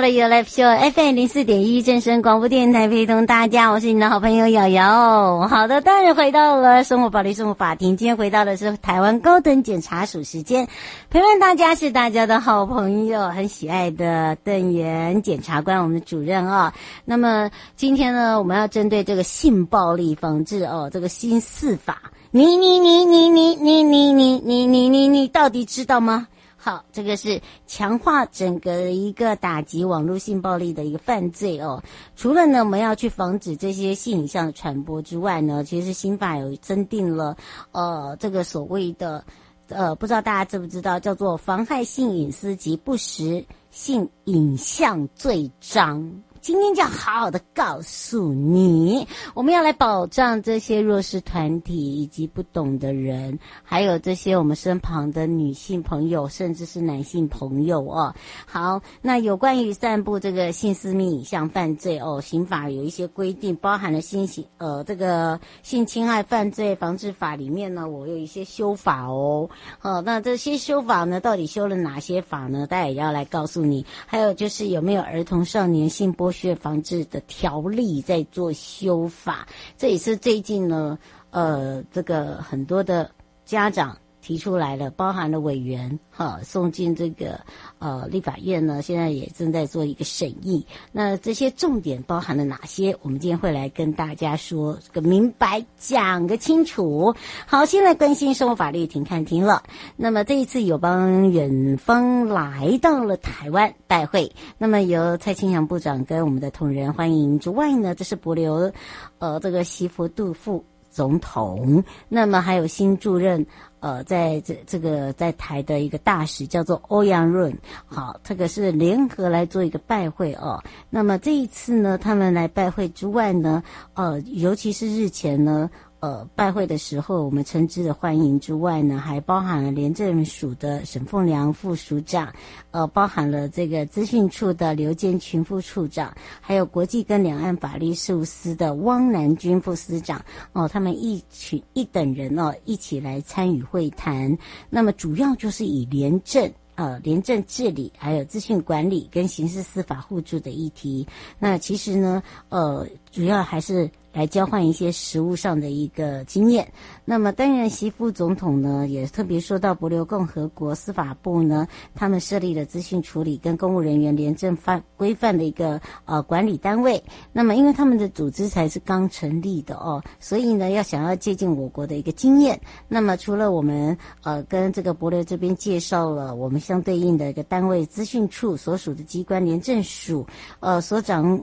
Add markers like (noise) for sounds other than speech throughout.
到了 You Life Show FM 零四点一正声广播电台，陪同大家，我是你的好朋友瑶瑶。好的，当然回到了生活法律生活法庭，今天回到的是台湾高等检察署时间，陪伴大家是大家的好朋友，很喜爱的邓元检察官，我们的主任啊。那么今天呢，我们要针对这个性暴力防治哦，这个新四法，你你你你你你你你你你你你到底知道吗？好，这个是强化整个一个打击网络性暴力的一个犯罪哦。除了呢，我们要去防止这些性影像的传播之外呢，其实新法有增定了呃这个所谓的呃，不知道大家知不知道，叫做妨害性隐私及不实性影像罪章。今天就要好好的告诉你，我们要来保障这些弱势团体以及不懂的人，还有这些我们身旁的女性朋友，甚至是男性朋友哦。好，那有关于散布这个性私密影像犯罪哦，刑法有一些规定，包含了性刑呃这个性侵害犯罪防治法里面呢，我有一些修法哦。好，那这些修法呢，到底修了哪些法呢？大家也要来告诉你。还有就是有没有儿童少年性剥血防治的条例在做修法，这也是最近呢，呃，这个很多的家长提出来了，包含了委员哈送进这个呃立法院呢，现在也正在做一个审议。那这些重点包含了哪些？我们今天会来跟大家说个明白，讲个清楚。好，现在关心生活法律，庭看庭了。那么这一次友邦远方来到了台湾拜会，那么由蔡清祥部长跟我们的同仁欢迎之外呢，这是帛琉呃这个媳妇杜富总统，那么还有新驻任。呃，在这这个在台的一个大使叫做欧阳润，好，这个是联合来做一个拜会哦。那么这一次呢，他们来拜会之外呢，呃，尤其是日前呢。呃，拜会的时候，我们诚挚的欢迎之外呢，还包含了廉政署的沈凤良副署长，呃，包含了这个资讯处的刘建群副处长，还有国际跟两岸法律事务司的汪南军副司长，哦、他们一群一等人哦，一起来参与会谈。那么主要就是以廉政、呃，廉政治理，还有资讯管理跟刑事司法互助的议题。那其实呢，呃，主要还是。来交换一些实务上的一个经验。那么担任习副总统呢，也特别说到帛琉共和国司法部呢，他们设立了资讯处理跟公务人员廉政法规范的一个呃管理单位。那么因为他们的组织才是刚成立的哦，所以呢要想要借鉴我国的一个经验，那么除了我们呃跟这个帛琉这边介绍了我们相对应的一个单位资讯处所属的机关廉政署呃所长。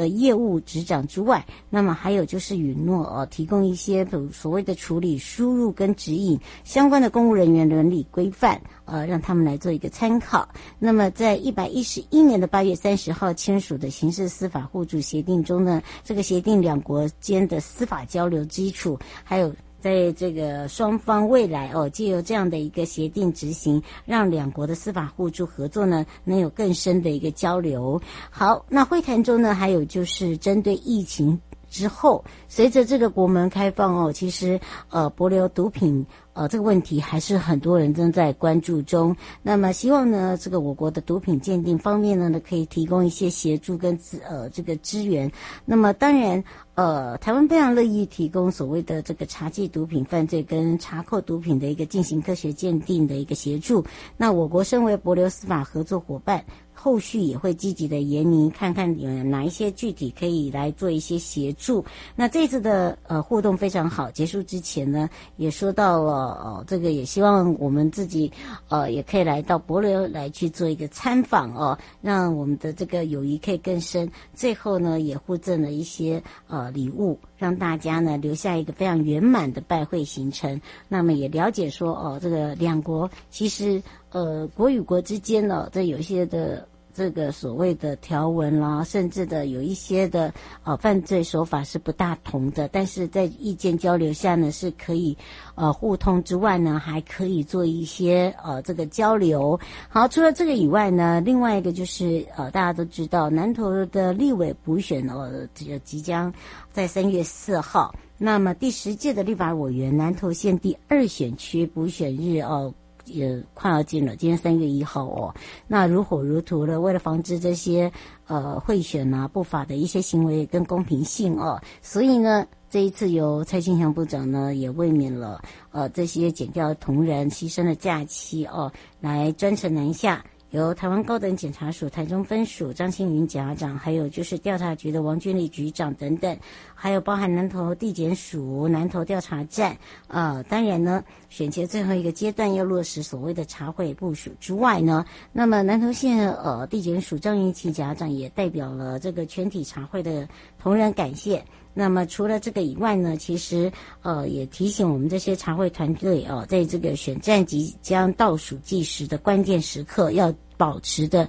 的业务执掌之外，那么还有就是允诺哦，提供一些所谓的处理输入跟指引相关的公务人员伦理规范，呃，让他们来做一个参考。那么在一百一十一年的八月三十号签署的刑事司法互助协定中呢，这个协定两国间的司法交流基础还有。在这个双方未来哦，借由这样的一个协定执行，让两国的司法互助合作呢，能有更深的一个交流。好，那会谈中呢，还有就是针对疫情之后，随着这个国门开放哦，其实呃，博流毒品。呃，这个问题还是很多人正在关注中。那么，希望呢，这个我国的毒品鉴定方面呢，可以提供一些协助跟资呃这个支援。那么，当然，呃，台湾非常乐意提供所谓的这个查缉毒品犯罪跟查扣毒品的一个进行科学鉴定的一个协助。那我国身为博流司法合作伙伴。后续也会积极的研拟，看看有哪一些具体可以来做一些协助。那这次的呃互动非常好，结束之前呢，也说到了哦这个也希望我们自己呃也可以来到帛琉来去做一个参访哦，让我们的这个友谊可以更深。最后呢，也互赠了一些呃礼物，让大家呢留下一个非常圆满的拜会行程。那么也了解说哦，这个两国其实呃国与国之间呢，这有一些的。这个所谓的条文啦，甚至的有一些的呃犯罪手法是不大同的，但是在意见交流下呢，是可以呃互通之外呢，还可以做一些呃这个交流。好，除了这个以外呢，另外一个就是呃大家都知道南投的立委补选哦这即将在三月四号，那么第十届的立法委员南投县第二选区补选日哦。也快要进了，今天三月一号哦，那如火如荼的，为了防止这些呃贿选啊不法的一些行为跟公平性哦，所以呢，这一次由蔡清祥部长呢也未免了呃这些减掉同仁牺牲的假期哦，来专程南下。由台湾高等检察署台中分署张庆云检察长，还有就是调查局的王俊立局长等等，还有包含南投地检署南投调查站，呃，当然呢，选前最后一个阶段要落实所谓的查会部署之外呢，那么南投县呃地检署张云奇检察长也代表了这个全体查会的同仁感谢。那么除了这个以外呢，其实呃也提醒我们这些茶会团队哦，在这个选战即将倒数计时的关键时刻，要保持的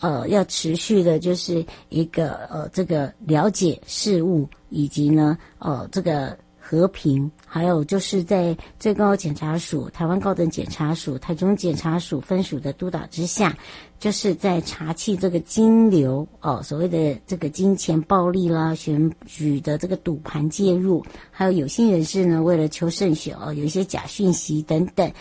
呃要持续的就是一个呃这个了解事物，以及呢呃这个。和平，还有就是在最高检察署、台湾高等检察署、台中检察署分署的督导之下，就是在查缉这个金流哦，所谓的这个金钱暴力啦、选举的这个赌盘介入，还有有心人士呢为了求胜选哦，有一些假讯息等等。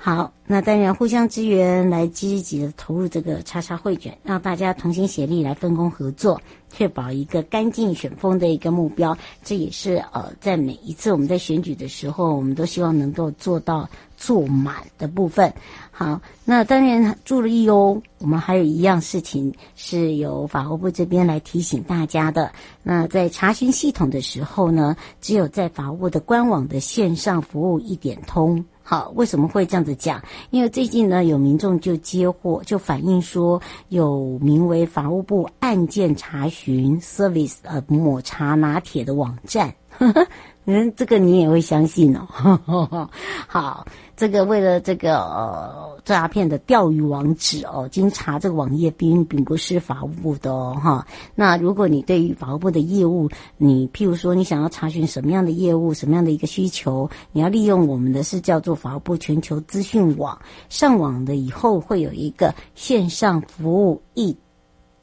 好，那当然互相支援，来积极的投入这个查查贿卷，让大家同心协力来分工合作，确保一个干净选风的一个目标。这也是呃，在每一次我们在选举的时候，我们都希望能够做到做满的部分。好，那当然注意哦，我们还有一样事情是由法务部这边来提醒大家的。那在查询系统的时候呢，只有在法务部的官网的线上服务一点通。好，为什么会这样子讲？因为最近呢，有民众就接获，就反映说，有名为法务部案件查询 service 呃抹茶拿铁的网站。呵 (laughs) 呵嗯，这个你也会相信哦。(laughs) 好，这个为了这个呃诈骗的钓鱼网址哦，经查这个网页并并不是法务部的哦哈。那如果你对于法务部的业务，你譬如说你想要查询什么样的业务，什么样的一个需求，你要利用我们的是叫做法务部全球资讯网，上网的以后会有一个线上服务一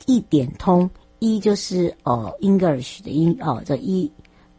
一点通，一就是呃 English 的英哦这一。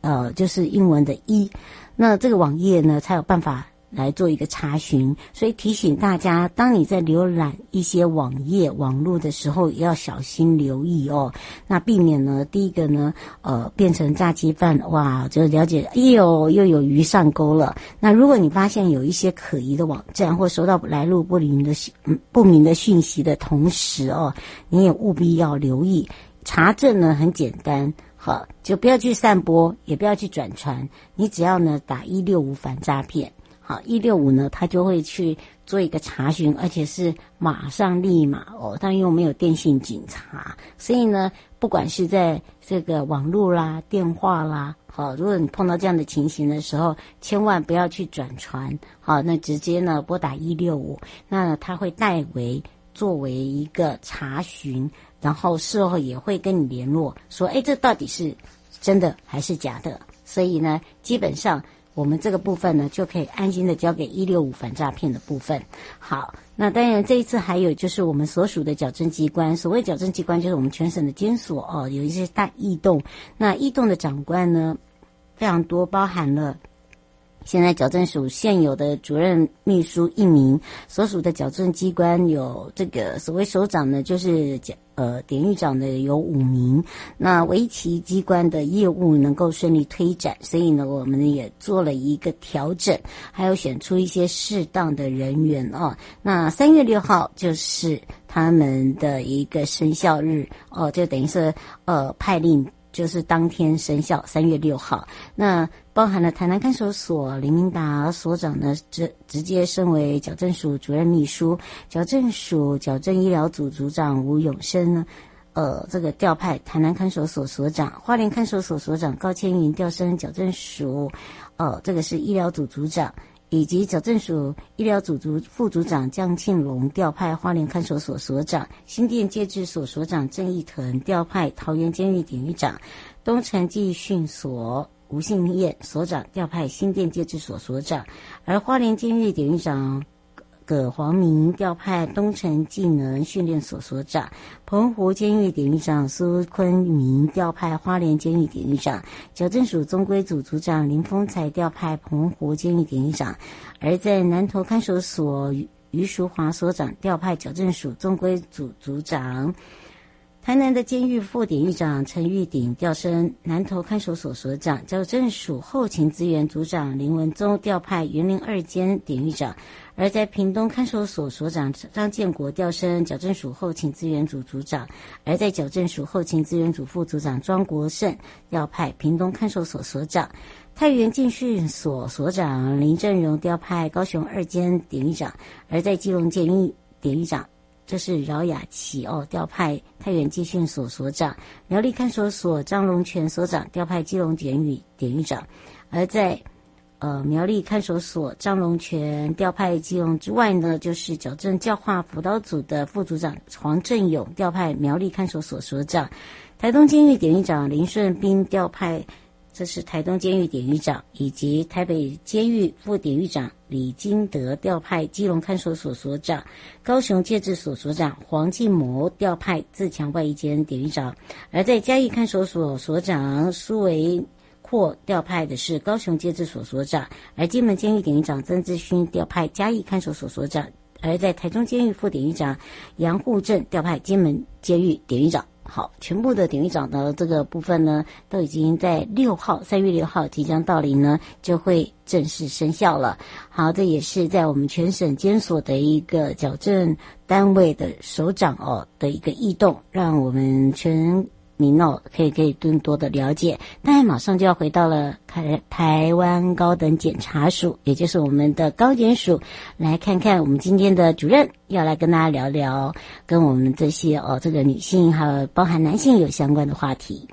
呃，就是英文的“一”，那这个网页呢，才有办法来做一个查询。所以提醒大家，当你在浏览一些网页、网络的时候，也要小心留意哦。那避免呢，第一个呢，呃，变成诈欺犯，哇，就了解，哎呦，又有鱼上钩了。那如果你发现有一些可疑的网站，或收到来路不明的嗯不明的讯息的同时哦，你也务必要留意。查证呢，很简单。好，就不要去散播，也不要去转传。你只要呢打一六五反诈骗，好，一六五呢，他就会去做一个查询，而且是马上立马哦。但因为我们有电信警察，所以呢，不管是在这个网络啦、电话啦，好，如果你碰到这样的情形的时候，千万不要去转传，好，那直接呢拨打一六五，那他会代为作为一个查询。然后事后也会跟你联络，说，哎，这到底是真的还是假的？所以呢，基本上我们这个部分呢，就可以安心的交给一六五反诈骗的部分。好，那当然这一次还有就是我们所属的矫正机关，所谓矫正机关就是我们全省的监所哦，有一些大异动。那异动的长官呢，非常多，包含了。现在矫正署现有的主任秘书一名，所属的矫正机关有这个所谓首长呢，就是呃典狱长的有五名。那围棋机关的业务能够顺利推展，所以呢，我们也做了一个调整，还有选出一些适当的人员哦。那三月六号就是他们的一个生效日哦，就等于是呃派令。就是当天生效，三月六号。那包含了台南看守所林明达所长呢，直直接升为矫正署主任秘书，矫正署矫正医疗组组长吴永生呢，呃，这个调派台南看守所所长，花莲看守所所长高千云调升矫正署，呃，这个是医疗组组长。以及矫正署医疗组组副组长江庆龙调派花莲看守所所长，新店戒治所所长郑义腾调派桃园监狱典狱长，东城继训所吴信燕所长调派新店戒治所所长，而花莲监狱典狱长。葛黄明调派东城技能训练所所长，澎湖监狱典狱长苏坤明调派花莲监狱典狱长，矫正署中规组组长林丰才调派澎湖监狱典狱长，而在南投看守所余淑华所长调派矫正署中规组组长。台南的监狱副典狱长陈玉鼎调升南投看守所所长，矫正署后勤资源组长林文宗调派云林二监典狱长；而在屏东看守所所长张建国调升矫正署后勤资源组组长；而在矫正署后勤资源组副组长庄国胜调派屏东看守所所长；太原警训所所长林正荣调派高雄二监典狱长；而在基隆监狱典狱长。这是饶雅琪哦，调派太原警训所所长；苗栗看守所张龙泉所长调派基隆监狱典狱长；而在呃苗栗看守所张龙泉调派基隆之外呢，就是矫正教化辅导组的副组长黄振勇调派苗栗看守所所长；台东监狱典狱长林顺斌调派。这是台东监狱典狱长以及台北监狱副典狱长李金德调派基隆看守所所长，高雄戒治所所长黄进谋调派自强外役监典狱长，而在嘉义看守所所长苏维阔调派的是高雄戒治所所长，而金门监狱典狱长曾志勋调派嘉义看守所所长，而在台中监狱副典狱长杨护正调派金门监狱典狱长。好，全部的典狱长的这个部分呢，都已经在六号，三月六号即将到临呢，就会正式生效了。好，这也是在我们全省监所的一个矫正单位的首长哦的一个异动，让我们全。您哦，可以可以更多的了解。当然，马上就要回到了台台湾高等检察署，也就是我们的高检署，来看看我们今天的主任要来跟大家聊聊，跟我们这些哦，这个女性还有包含男性有相关的话题。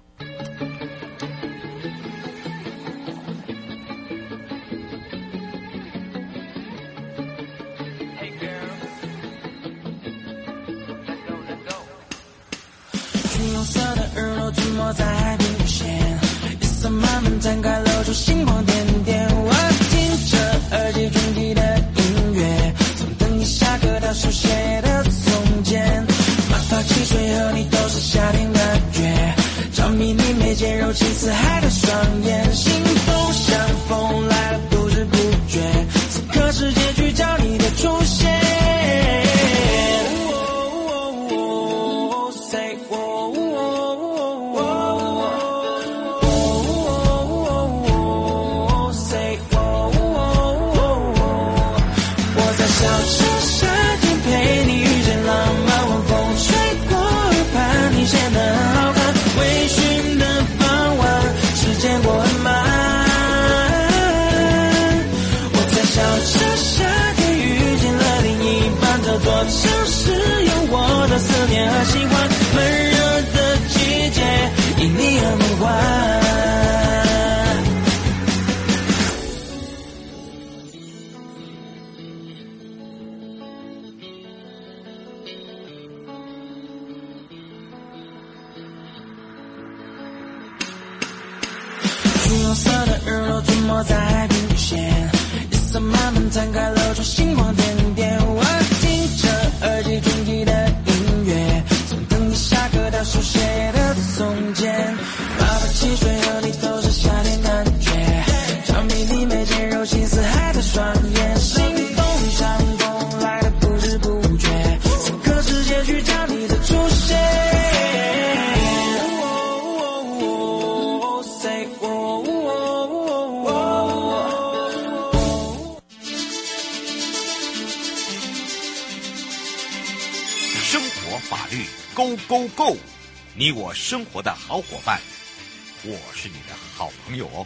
没在海平出现。夜色慢慢摊开，露出星光点点。生活法律 Go Go Go，你我生活的好伙伴，我是你的好朋友哦。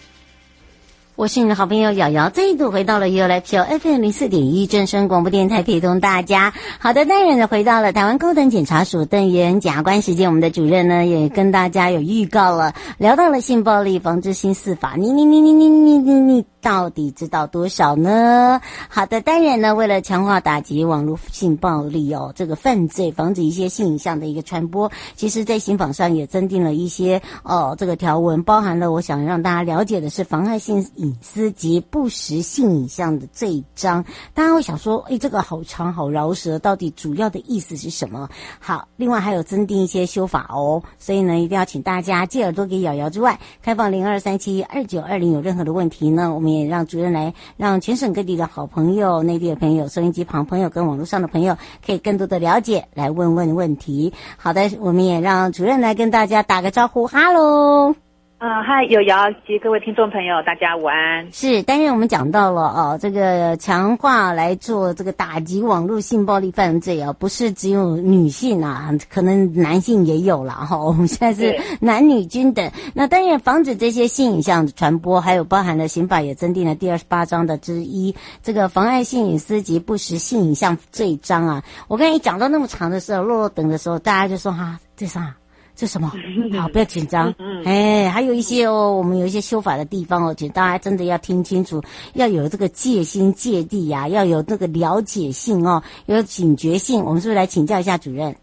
我是你的好朋友瑶瑶，再度回到了 U L P O F M 零四点一正声广播电台，陪同大家。好的，当然的回到了台湾高等检察署邓元检察官时间，我们的主任呢也跟大家有预告了，聊到了性暴力防治新四法，你你你你你你你你到底知道多少呢？好的，当然呢，为了强化打击网络性暴力哦，这个犯罪，防止一些性影像的一个传播，其实在刑法上也增订了一些哦这个条文，包含了我想让大家了解的是妨害性隐私及不实性影像的罪章，大家会想说，诶，这个好长好饶舌，到底主要的意思是什么？好，另外还有增订一些修法哦，所以呢，一定要请大家借耳朵给瑶瑶之外，开放零二三七二九二零，有任何的问题呢，我们也让主任来，让全省各地的好朋友、内地的朋友、收音机旁朋友跟网络上的朋友，可以更多的了解，来问问问题。好的，我们也让主任来跟大家打个招呼，哈喽。啊，嗨，有瑶及各位听众朋友，大家午安。是，当然我们讲到了哦，这个强化来做这个打击网络性暴力犯罪啊，不是只有女性啊，可能男性也有了哈。我们现在是男女均等。那当然，防止这些性影像传播，还有包含了刑法也增订了第二十八章的之一，这个妨碍性隐私及不实性影像罪章啊。我刚才讲到那么长的时候，落落等的时候，大家就说哈，这啥？这什么？(laughs) 好，不要紧张。哎，还有一些哦，我们有一些修法的地方哦，请大家真的要听清楚，要有这个戒心戒地呀、啊，要有这个了解性哦，有警觉性。我们是不是来请教一下主任？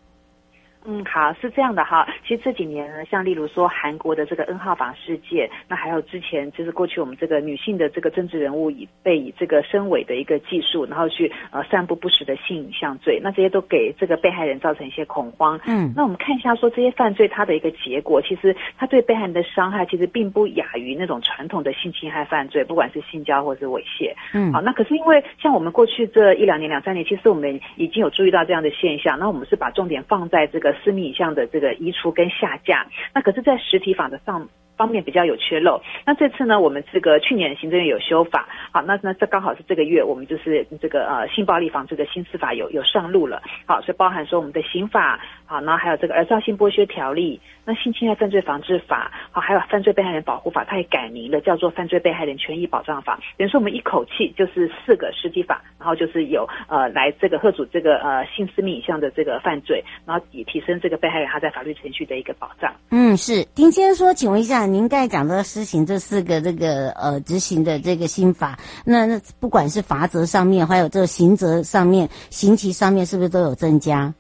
嗯，好，是这样的哈。其实这几年呢，像例如说韩国的这个 N 号房事件，那还有之前就是过去我们这个女性的这个政治人物以被以这个身伪的一个技术，然后去呃散布不实的性影像罪，那这些都给这个被害人造成一些恐慌。嗯，那我们看一下说这些犯罪它的一个结果，其实它对被害人的伤害其实并不亚于那种传统的性侵害犯罪，不管是性交或是猥亵。嗯，好，那可是因为像我们过去这一两年两三年，其实我们已经有注意到这样的现象，那我们是把重点放在这个。私密影像的这个移除跟下架，那可是，在实体法的上方面比较有缺漏。那这次呢，我们这个去年行政院有修法，好，那那这刚好是这个月，我们就是这个呃性暴力防治的新司法有有上路了，好，所以包含说我们的刑法，好，那还有这个儿少性剥削条例，那性侵害犯罪防治法，好，还有犯罪被害人保护法，它也改名了，叫做犯罪被害人权益保障法。等于说我们一口气就是四个实体法，然后就是有呃来这个贺主这个呃性私密影像的这个犯罪，然后也提升这个被害人他在法律程序的一个保障。嗯，是丁先生说，请问一下。您刚才讲的施行这四个这个呃执行的这个新法，那那不管是罚则上面，还有这刑责上面、刑期上面，是不是都有增加？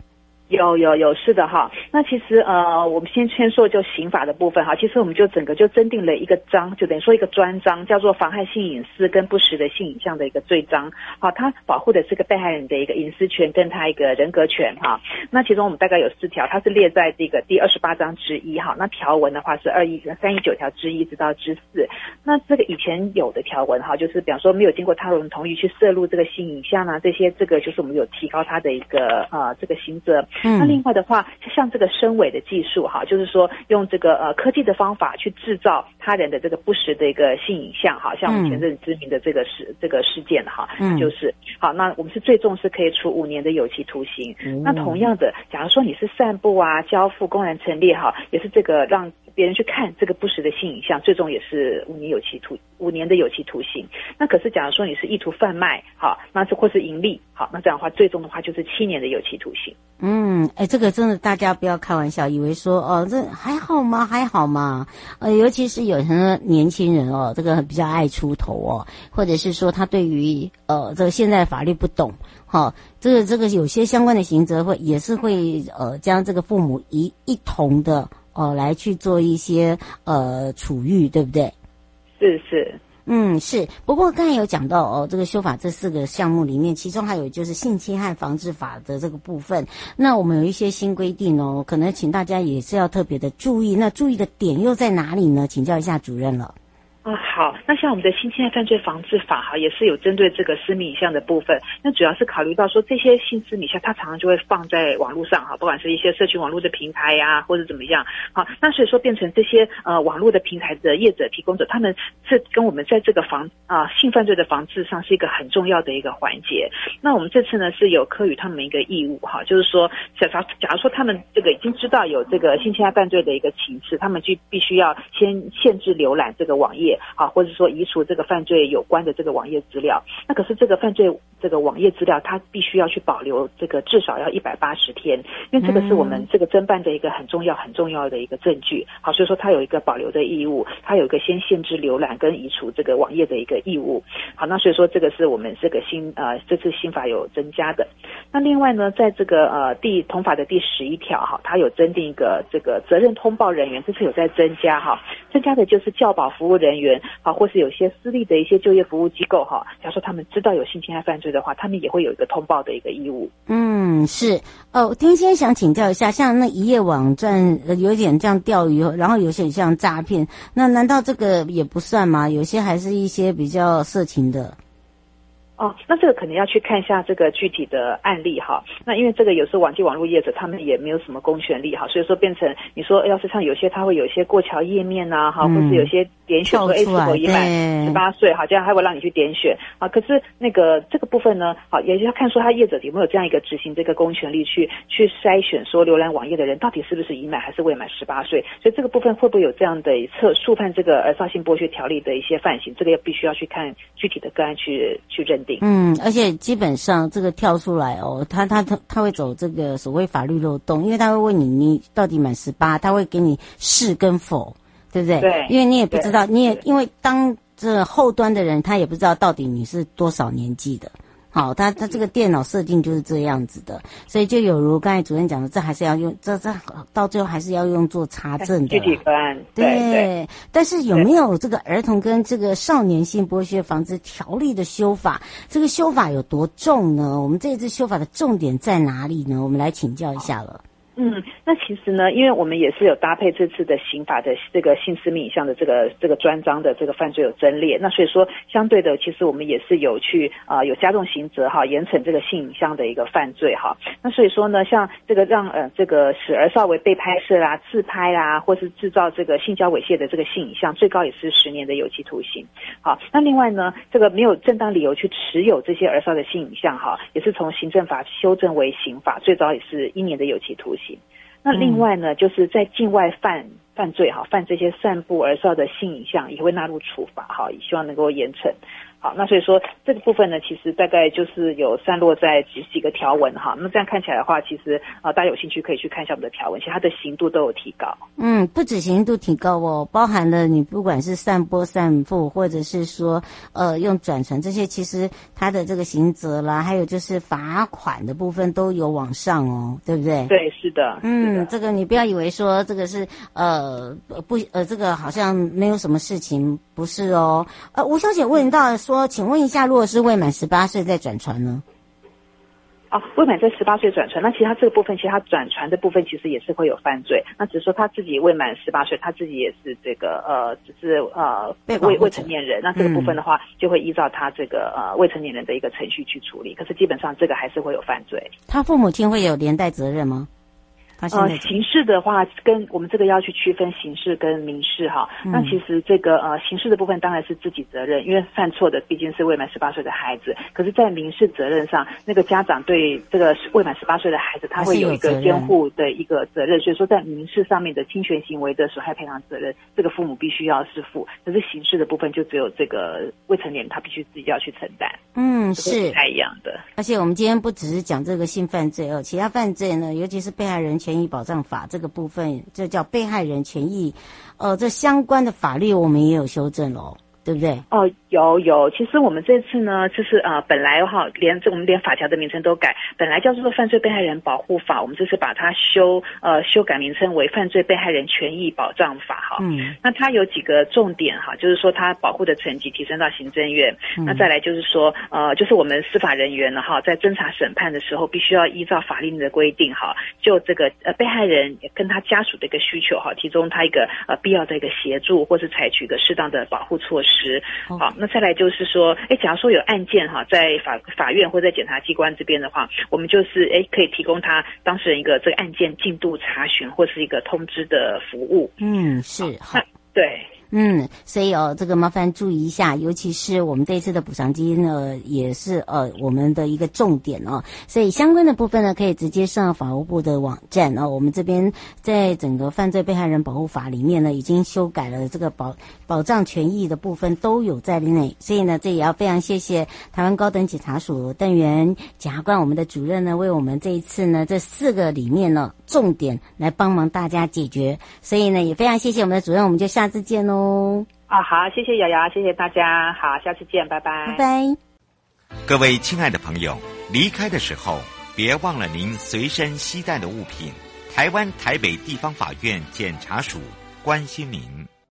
有有有，是的哈。那其实呃，我们先先说就刑法的部分哈。其实我们就整个就增定了一个章，就等于说一个专章，叫做妨害性隐私跟不实的性影像的一个罪章。好，它保护的是个被害人的一个隐私权跟他一个人格权哈。那其中我们大概有四条，它是列在这个第二十八章之一哈。那条文的话是二一三一九条之一直到之四。那这个以前有的条文哈，就是比方说没有经过他人同意去摄录这个性影像啊，这些这个就是我们有提高他的一个呃这个刑责。嗯，那另外的话，像这个深伪的技术哈，就是说用这个呃科技的方法去制造他人的这个不实的一个性影像，哈，像我们前阵子知名的这个事、嗯、这个事件哈，嗯，就是好，那我们是最重视可以处五年的有期徒刑。嗯、那同样的，假如说你是散步啊、交付、公然陈列哈，也是这个让。别人去看这个不实的性影像，最终也是五年有期徒五年的有期徒刑。那可是，假如说你是意图贩卖，好，那是或是盈利，好，那这样的话，最终的话就是七年的有期徒刑。嗯，哎，这个真的大家不要开玩笑，以为说哦，这还好吗？还好吗？呃，尤其是有很多年轻人哦，这个比较爱出头哦，或者是说他对于呃这个现在法律不懂，哈、哦，这个这个有些相关的刑责会也是会呃将这个父母一一同的。哦，来去做一些呃处遇，对不对？是是，嗯，是。不过刚才有讲到哦，这个修法这四个项目里面，其中还有就是性侵害防治法的这个部分。那我们有一些新规定哦，可能请大家也是要特别的注意。那注意的点又在哪里呢？请教一下主任了。啊、好，那像我们的性侵害犯罪防治法哈，也是有针对这个私密影像的部分。那主要是考虑到说，这些性私密像，它常常就会放在网络上哈，不管是一些社群网络的平台呀、或者怎么样。好，那所以说变成这些呃网络的平台的业者提供者，他们是跟我们在这个防啊、性犯罪的防治上是一个很重要的一个环节。那我们这次呢是有科予他们一个义务哈，就是说，假假假如说他们这个已经知道有这个性侵害犯罪的一个情势，他们就必须要先限制浏览这个网页。好，或者说移除这个犯罪有关的这个网页资料，那可是这个犯罪这个网页资料，它必须要去保留这个至少要一百八十天，因为这个是我们这个侦办的一个很重要很重要的一个证据。好，所以说它有一个保留的义务，它有一个先限制浏览跟移除这个网页的一个义务。好，那所以说这个是我们这个新呃这次新法有增加的。那另外呢，在这个呃第同法的第十一条哈，它有增订一个这个责任通报人员，这次有在增加哈，增加的就是教保服务人员。员啊，或是有些私立的一些就业服务机构哈，假如说他们知道有性侵害犯罪的话，他们也会有一个通报的一个义务。嗯，是哦。丁先想请教一下，像那一页网站，有点像钓鱼，然后有些像诈骗，那难道这个也不算吗？有些还是一些比较色情的。哦，那这个可能要去看一下这个具体的案例哈。那因为这个有时候网际网络业者他们也没有什么公权力哈，所以说变成你说要是像有些他会有一些过桥页面呐哈，或是有些点选说哎是否已满十八岁哈，这样还会让你去点选啊。可是那个这个部分呢，好也就要看说他业者有没有这样一个执行这个公权力去去筛选说浏览网页的人到底是不是已满还是未满十八岁。所以这个部分会不会有这样的测触犯这个呃少性剥削条例的一些犯行，这个要必须要去看具体的个案去去认。嗯，而且基本上这个跳出来哦，他他他他会走这个所谓法律漏洞，因为他会问你你到底满十八，他会给你是跟否，对不对？对，因为你也不知道，你也因为当这后端的人，他也不知道到底你是多少年纪的。好，他他这个电脑设定就是这样子的，所以就有如刚才主任讲的，这还是要用，这这到最后还是要用做查证的。具体个案，对，对，对。但是有没有这个儿童跟这个少年性剥削防治条例的修法？这个修法有多重呢？我们这一次修法的重点在哪里呢？我们来请教一下了。嗯，那其实呢，因为我们也是有搭配这次的刑法的这个性私密影像的这个这个专章的这个犯罪有增列，那所以说相对的，其实我们也是有去啊、有加重刑责哈，严惩这个性影像的一个犯罪哈。那所以说呢，像这个让呃这个使儿少为被拍摄啦、自拍啦，或是制造这个性交猥亵的这个性影像，最高也是十年的有期徒刑。好，那另外呢，这个没有正当理由去持有这些儿少的性影像哈，也是从行政法修正为刑法，最高也是一年的有期徒刑。那另外呢，就是在境外犯犯罪哈，犯这些散布而少的性影像，也会纳入处罚哈，也希望能够严惩。好，那所以说这个部分呢，其实大概就是有散落在几几个条文哈。那这样看起来的话，其实啊，大家有兴趣可以去看一下我们的条文，其实它的刑度都有提高。嗯，不止刑度提高哦，包含了你不管是散播、散布，或者是说呃用转传这些，其实它的这个刑责啦，还有就是罚款的部分都有往上哦，对不对？对，是的。嗯。这个你不要以为说这个是呃不呃这个好像没有什么事情，不是哦。呃，吴小姐问到说。说，请问一下，如果是未满十八岁再转船呢？哦，未满在十八岁转船，那其实他这个部分，其实他转船的部分其实也是会有犯罪。那只是说他自己未满十八岁，他自己也是这个呃，只是呃未未成年人。那这个部分的话，嗯、就会依照他这个呃未成年人的一个程序去处理。可是基本上这个还是会有犯罪。他父母亲会有连带责任吗？呃，刑事的话，跟我们这个要去区分刑事跟民事哈。嗯、那其实这个呃，刑事的部分当然是自己责任，因为犯错的毕竟是未满十八岁的孩子。可是，在民事责任上，那个家长对这个未满十八岁的孩子，他会有一个监护的一个责任。所以说，在民事上面的侵权行为的损害赔偿责任，这个父母必须要是负。可是刑事的部分，就只有这个未成年他必须自己要去承担。嗯，是不太一样的。而且我们今天不只是讲这个性犯罪哦，其他犯罪呢，尤其是被害人权。益保障法这个部分，这叫被害人权益，呃，这相关的法律我们也有修正喽。对不对？哦，有有，其实我们这次呢，就是呃，本来哈，连这我们连法条的名称都改，本来叫做《犯罪被害人保护法》，我们这次把它修呃修改名称为《犯罪被害人权益保障法》哈。嗯。那它有几个重点哈，就是说它保护的层级提升到行政院，嗯、那再来就是说呃，就是我们司法人员呢哈，在侦查审判的时候，必须要依照法令的规定哈，就这个呃被害人跟他家属的一个需求哈，提供他一个呃必要的一个协助，或是采取一个适当的保护措施。好，那再来就是说，哎，假如说有案件哈，在法法院或在检察机关这边的话，我们就是哎可以提供他当事人一个这个案件进度查询或是一个通知的服务。嗯，是好，对。嗯，所以哦，这个麻烦注意一下，尤其是我们这次的补偿金呢，也是呃我们的一个重点哦。所以相关的部分呢，可以直接上法务部的网站哦。我们这边在整个犯罪被害人保护法里面呢，已经修改了这个保保障权益的部分都有在内。所以呢，这也要非常谢谢台湾高等检察署邓元检察官我们的主任呢，为我们这一次呢这四个里面呢重点来帮忙大家解决。所以呢，也非常谢谢我们的主任，我们就下次见喽。哦，啊，好，谢谢瑶瑶，谢谢大家，好，下次见，拜拜，拜拜。各位亲爱的朋友，离开的时候别忘了您随身携带的物品。台湾台北地方法院检察署关心您。